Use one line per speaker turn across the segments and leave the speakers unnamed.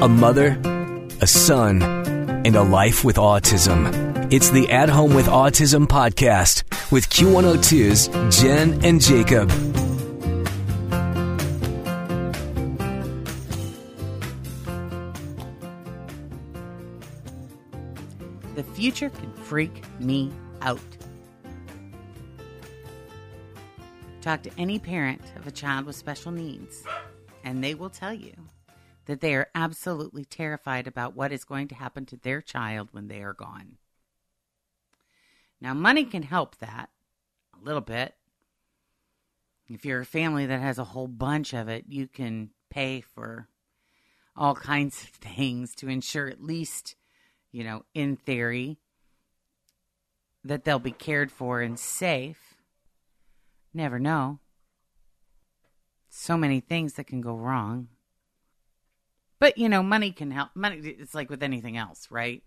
a mother, a son, and a life with autism. It's the At Home with Autism podcast with Q102's Jen and Jacob.
The future can freak me out. Talk to any parent of a child with special needs, and they will tell you that they are absolutely terrified about what is going to happen to their child when they are gone. Now, money can help that a little bit. If you're a family that has a whole bunch of it, you can pay for all kinds of things to ensure, at least, you know, in theory, that they'll be cared for and safe. Never know. So many things that can go wrong. But you know, money can help. Money, it's like with anything else, right?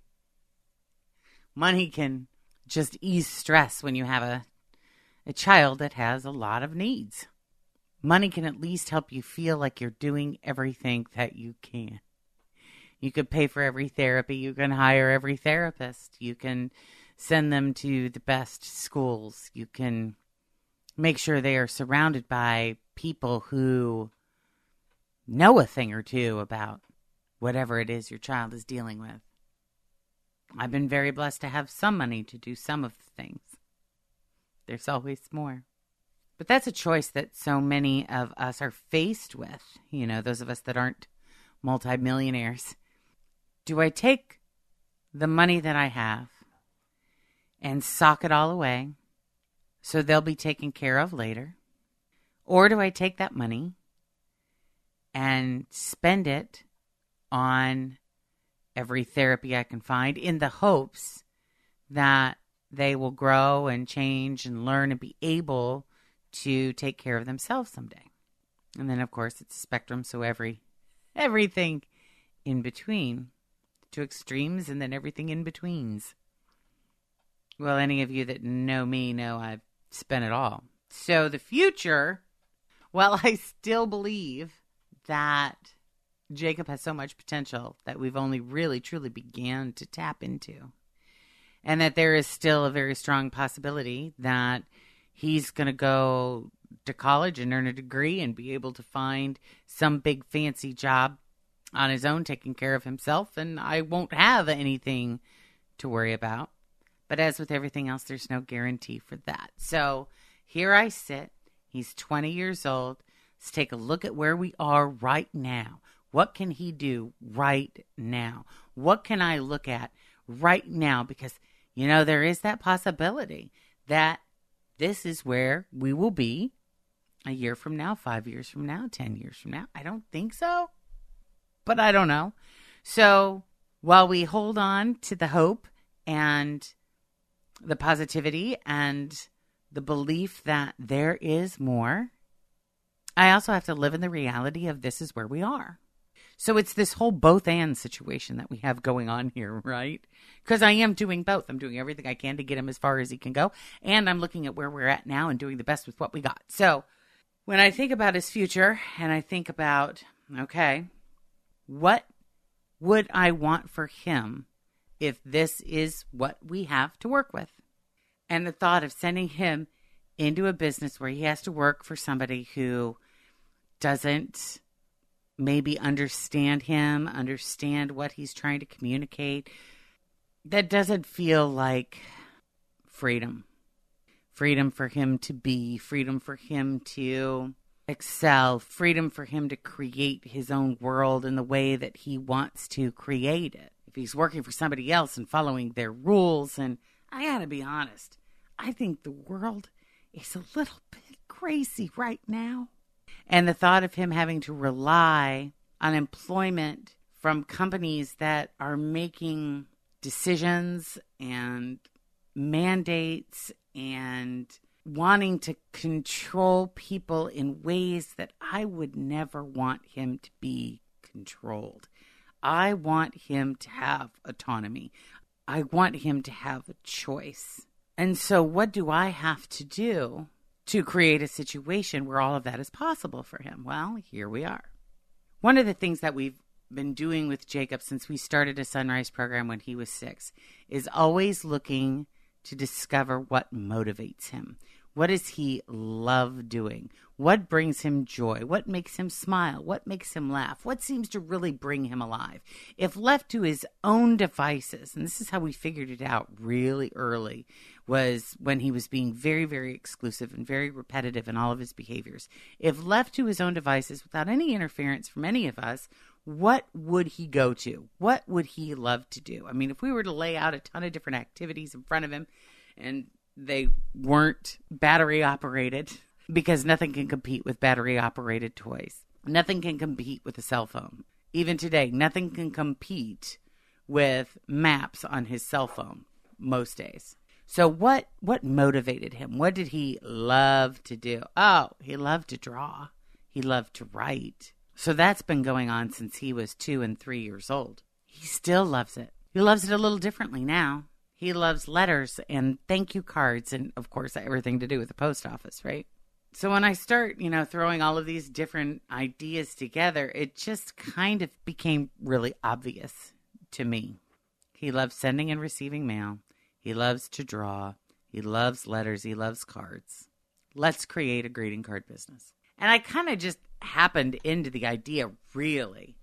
Money can just ease stress when you have a a child that has a lot of needs. Money can at least help you feel like you're doing everything that you can. You could pay for every therapy. You can hire every therapist. You can send them to the best schools. You can make sure they are surrounded by people who know a thing or two about whatever it is your child is dealing with. I've been very blessed to have some money to do some of the things. There's always more. But that's a choice that so many of us are faced with, you know, those of us that aren't multimillionaires. Do I take the money that I have and sock it all away so they'll be taken care of later? Or do I take that money and spend it on every therapy I can find in the hopes that they will grow and change and learn and be able to take care of themselves someday. And then of course it's a spectrum so every everything in between to extremes and then everything in betweens. Well, any of you that know me know I've spent it all. So the future, well, I still believe that Jacob has so much potential that we've only really truly began to tap into. And that there is still a very strong possibility that he's going to go to college and earn a degree and be able to find some big fancy job on his own, taking care of himself. And I won't have anything to worry about. But as with everything else, there's no guarantee for that. So here I sit. He's 20 years old. Let's take a look at where we are right now. What can he do right now? What can I look at right now? Because, you know, there is that possibility that this is where we will be a year from now, five years from now, 10 years from now. I don't think so, but I don't know. So while we hold on to the hope and the positivity and the belief that there is more, I also have to live in the reality of this is where we are. So it's this whole both and situation that we have going on here, right? Because I am doing both. I'm doing everything I can to get him as far as he can go. And I'm looking at where we're at now and doing the best with what we got. So when I think about his future and I think about, okay, what would I want for him if this is what we have to work with? And the thought of sending him into a business where he has to work for somebody who doesn't maybe understand him, understand what he's trying to communicate. That doesn't feel like freedom. Freedom for him to be, freedom for him to excel, freedom for him to create his own world in the way that he wants to create it. If he's working for somebody else and following their rules, and I gotta be honest, I think the world is a little bit crazy right now. And the thought of him having to rely on employment from companies that are making decisions and mandates and wanting to control people in ways that I would never want him to be controlled. I want him to have autonomy. I want him to have a choice. And so, what do I have to do to create a situation where all of that is possible for him. Well, here we are. One of the things that we've been doing with Jacob since we started a Son-Rise program when he was six is always looking to discover what motivates him. What does he love doing? What brings him joy? What makes him smile? What makes him laugh? What seems to really bring him alive? If left to his own devices, and this is how we figured it out really early, was when he was being very, very exclusive and very repetitive in all of his behaviors. If left to his own devices without any interference from any of us, what would he go to? What would he love to do? I mean, if we were to lay out a ton of different activities in front of him and they weren't battery operated because nothing can compete with battery operated toys. Nothing can compete with a cell phone. Even today, nothing can compete with maps on his cell phone most days. So what what motivated him? What did he love to do? Oh, he loved to draw. He loved to write. So that's been going on since he was 2 and 3 years old. He still loves it. He loves it a little differently now. He loves letters and thank you cards and, of course, everything to do with the post office, right? So when I start, you know, throwing all of these different ideas together, it just kind of became really obvious to me. He loves sending and receiving mail. He loves to draw. He loves letters. He loves cards. Let's create a greeting card business. And I kind of just happened into the idea, really.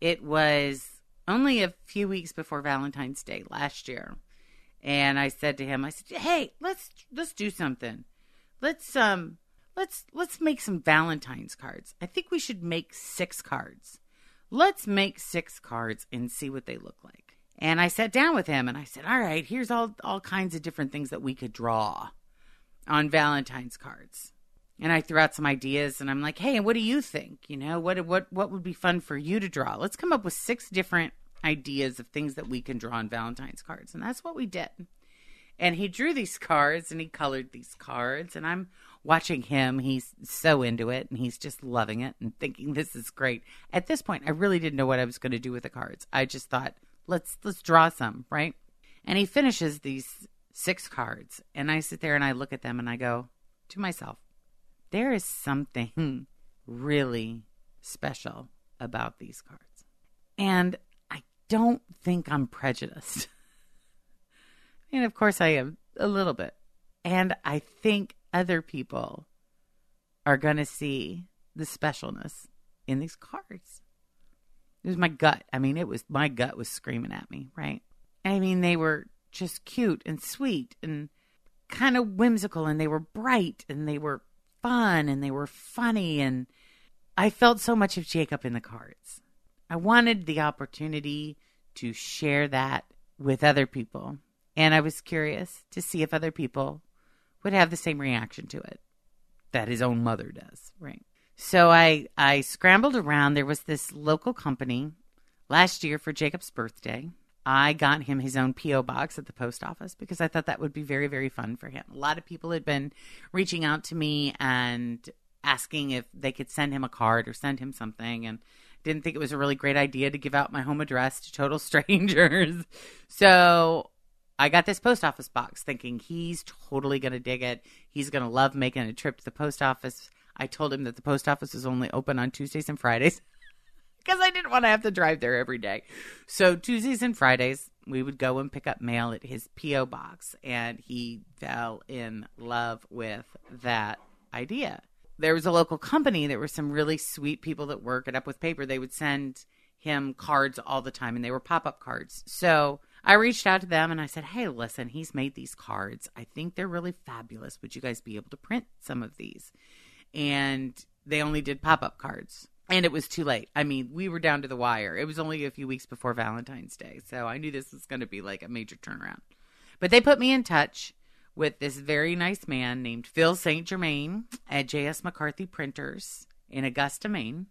It was only a few weeks before Valentine's Day last year and I said to him, I said, "Hey, let's let's do something. Let's um let's let's make some Valentine's cards. I think we should make 6 cards. Let's make 6 cards and see what they look like." And I sat down with him and I said, "All right, here's all all kinds of different things that we could draw on Valentine's cards." And I threw out some ideas and I'm like, "Hey, what do you think? You know, what what what would be fun for you to draw? Let's come up with six different ideas of things that we can draw on Valentine's cards. And that's what we did. And he drew these cards and he colored these cards. And I'm watching him. He's so into it and he's just loving it and thinking this is great. At this point, I really didn't know what I was going to do with the cards. I just thought, let's let's draw some, right? And he finishes these six cards. And I sit there and I look at them and I go to myself, there is something really special about these cards. And don't think I'm prejudiced. and of course, I am a little bit. And I think other people are going to see the specialness in these cards. It was my gut. I mean, it was my gut was screaming at me, right? I mean, they were just cute and sweet and kind of whimsical and they were bright and they were fun and they were funny and I felt so much of Jacob in the cards. I wanted the opportunity to share that with other people. And I was curious to see if other people would have the same reaction to it that his own mother does, right? So I I scrambled around. There was this local company last year for Jacob's birthday. I got him his own PO box at the post office because I thought that would be very very fun for him. A lot of people had been reaching out to me and asking if they could send him a card or send him something and didn't think it was a really great idea to give out my home address to total strangers. so I got this post office box thinking he's totally going to dig it. He's going to love making a trip to the post office. I told him that the post office is only open on Tuesdays and Fridays because I didn't want to have to drive there every day. So Tuesdays and Fridays, we would go and pick up mail at his P.O. box, and he fell in love with that idea there was a local company. There were some really sweet people that work it Up With Paper. They would send him cards all the time, and they were pop up cards. So I reached out to them and I said, Hey, listen, he's made these cards. I think they're really fabulous. Would you guys be able to print some of these? And they only did pop up cards. And it was too late. I mean, we were down to the wire. It was only a few weeks before Valentine's Day. So I knew this was going to be like a major turnaround. But they put me in touch with this very nice man named Phil St. Germain at J.S. McCarthy Printers in Augusta, Maine.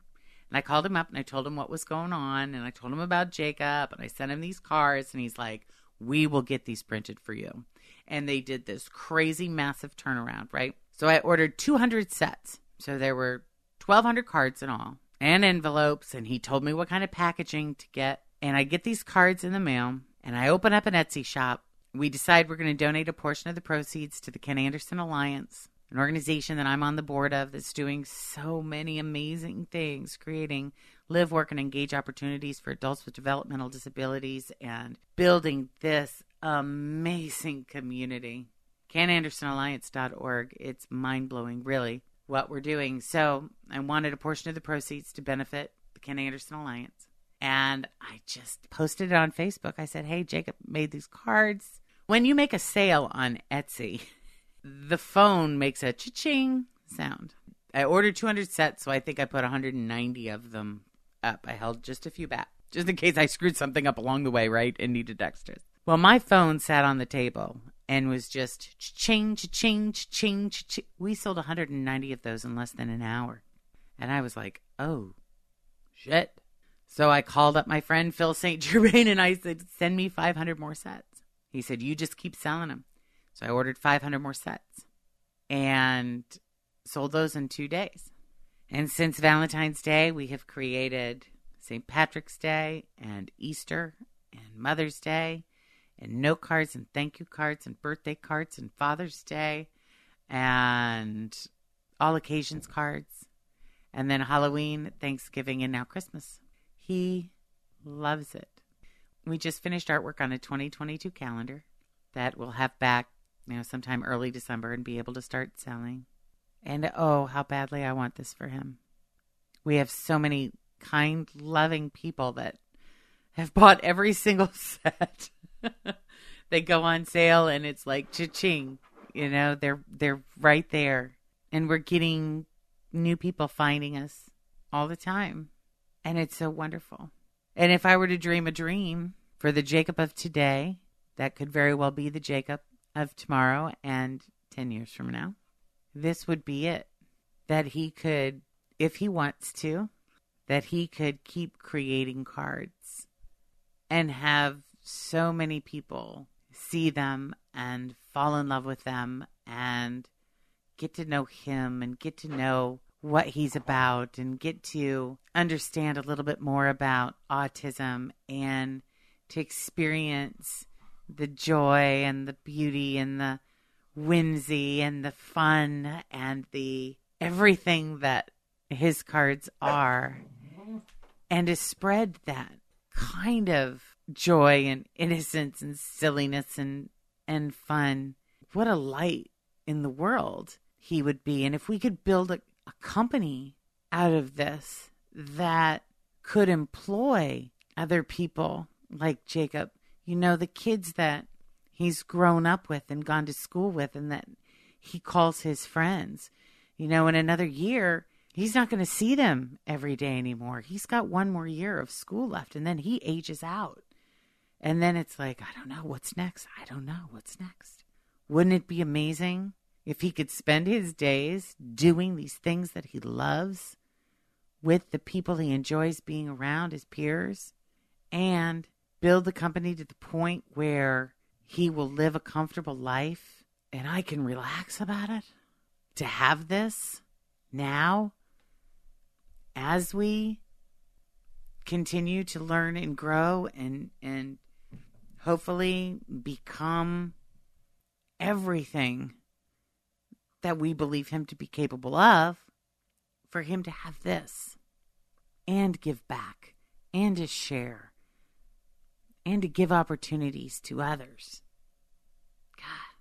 And I called him up and I told him what was going on and I told him about Jacob and I sent him these cards and he's like, We will get these printed for you. And they did this crazy massive turnaround, right? So I ordered 200 sets. So there were 1,200 cards in all and envelopes. And he told me what kind of packaging to get. And I get these cards in the mail and I open up an Etsy shop we decide we're going to donate a portion of the proceeds to the Ken Anderson Alliance, an organization that I'm on the board of that's doing so many amazing things, creating live, work, and engage opportunities for adults with developmental disabilities and building this amazing community. KenAndersonAlliance.org. It's mind blowing, really, what we're doing. So I wanted a portion of the proceeds to benefit the Ken Anderson Alliance. And I just posted it on Facebook. I said, Hey, Jacob made these cards. When you make a sale on Etsy, the phone makes a cha-ching sound. I ordered 200 sets, so I think I put 190 of them up. I held just a few back, just in case I screwed something up along the way, right, and needed extras. Well, my phone sat on the table and was just change, change, change. ch We sold 190 of those in less than an hour. And I was like, oh, shit. So I called up my friend Phil St. Germain and I said, send me 500 more sets. He said, you just keep selling them. So I ordered 500 more sets and sold those in two days. And since Valentine's Day, we have created St. Patrick's Day and Easter and Mother's Day and note cards and thank you cards and birthday cards and Father's Day and all occasions cards. And then Halloween, Thanksgiving, and now Christmas. He loves it. We just finished artwork on a 2022 calendar that we'll have back, you know, sometime early December and be able to start selling. And oh, how badly I want this for him. We have so many kind, loving people that have bought every single set. they go on sale and it's like cha-ching. You know, they're they're right there. And we're getting new people finding us all the time. And it's so wonderful. And if I were to dream a dream for the Jacob of today, that could very well be the Jacob of tomorrow and 10 years from now. This would be it. That he could, if he wants to, that he could keep creating cards and have so many people see them and fall in love with them and get to know him and get to know what he's about and get to understand a little bit more about autism and to experience the joy and the beauty and the whimsy and the fun and the everything that his cards are. And to spread that kind of joy and innocence and silliness and and fun. What a light in the world he would be. And if we could build a, a company out of this that could employ other people like Jacob you know the kids that he's grown up with and gone to school with and that he calls his friends you know in another year he's not going to see them every day anymore he's got one more year of school left and then he ages out and then it's like, I don't know what's next. I don't know what's next. Wouldn't it be amazing if he could spend his days doing these things that he loves with the people he enjoys being around, his peers, and build the company to the point where he will live a comfortable life and I can relax about it? To have this now as we continue to learn and grow and and hopefully become everything that we believe him to be capable of, for him to have this and give back and to share and to give opportunities to others. God,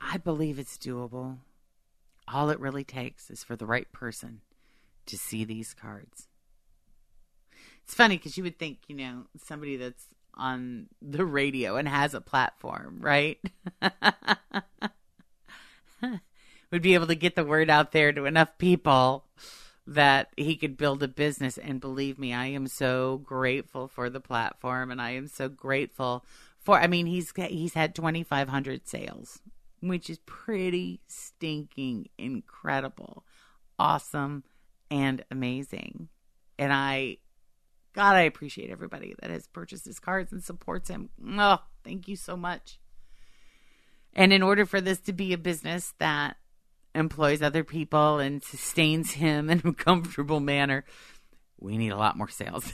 I believe it's doable. All it really takes is for the right person to see these cards. It's funny because you would think, you know, somebody that's on the radio and has a platform, right? Would be able to get the word out there to enough people that he could build a business. And believe me, I am so grateful for the platform, and I am so grateful for. I mean, he's he's had twenty five hundred sales, which is pretty stinking incredible, awesome, and amazing. And I God, I appreciate everybody that has purchased his cards and supports him. Oh, thank you so much. And in order for this to be a business that employs other people and sustains him in a comfortable manner, we need a lot more sales.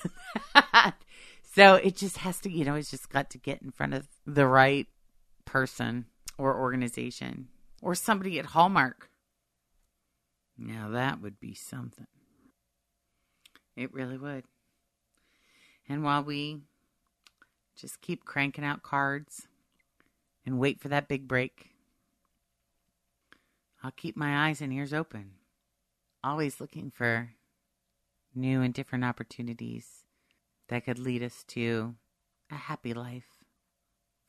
so it just has to, you know, it's just got to get in front of the right person or organization or somebody at Hallmark. Now that would be something. It really would. And while we just keep cranking out cards and wait for that big break, I'll keep my eyes and ears open, always looking for new and different opportunities that could lead us to a happy life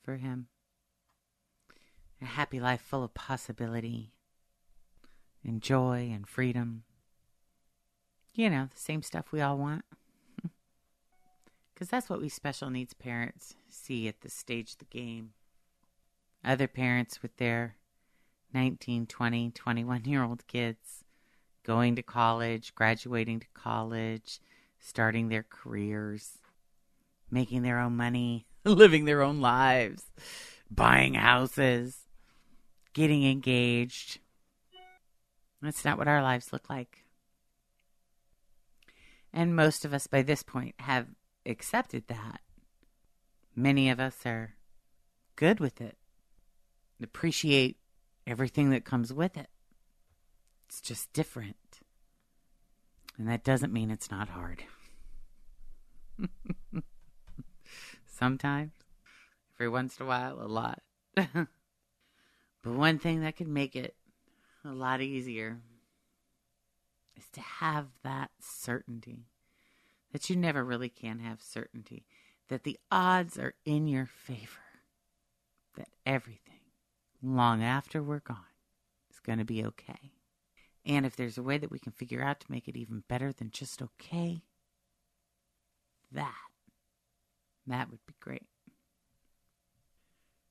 for him. A happy life full of possibility and joy and freedom. You know, the same stuff we all want. Because that's what we special needs parents see at this stage of the game. Other parents with their 19, 20, 21 year old kids going to college, graduating to college, starting their careers, making their own money, living their own lives, buying houses, getting engaged. That's not what our lives look like. And most of us by this point have accepted that. Many of us are good with it, appreciate everything that comes with it. It's just different. And that doesn't mean it's not hard. Sometimes, every once in a while, a lot. but one thing that can make it a lot easier is to have that certainty that you never really can have certainty, that the odds are in your favor, that everything, long after we're gone, It's going to be okay. And if there's a way that we can figure out to make it even better than just okay, that, that would be great.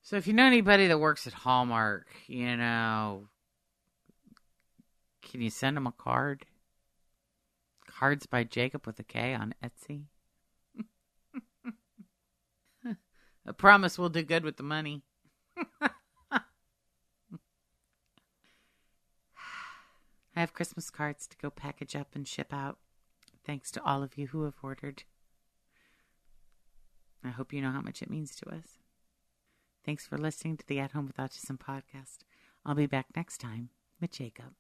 So if you know anybody that works at Hallmark, you know, can you send them a card? Cards by Jacob with a K on Etsy. I promise we'll do good with the money. I have Christmas cards to go package up and ship out. Thanks to all of you who have ordered. I hope you know how much it means to us. Thanks for listening to the At Home with Autism podcast. I'll be back next time with Jacob.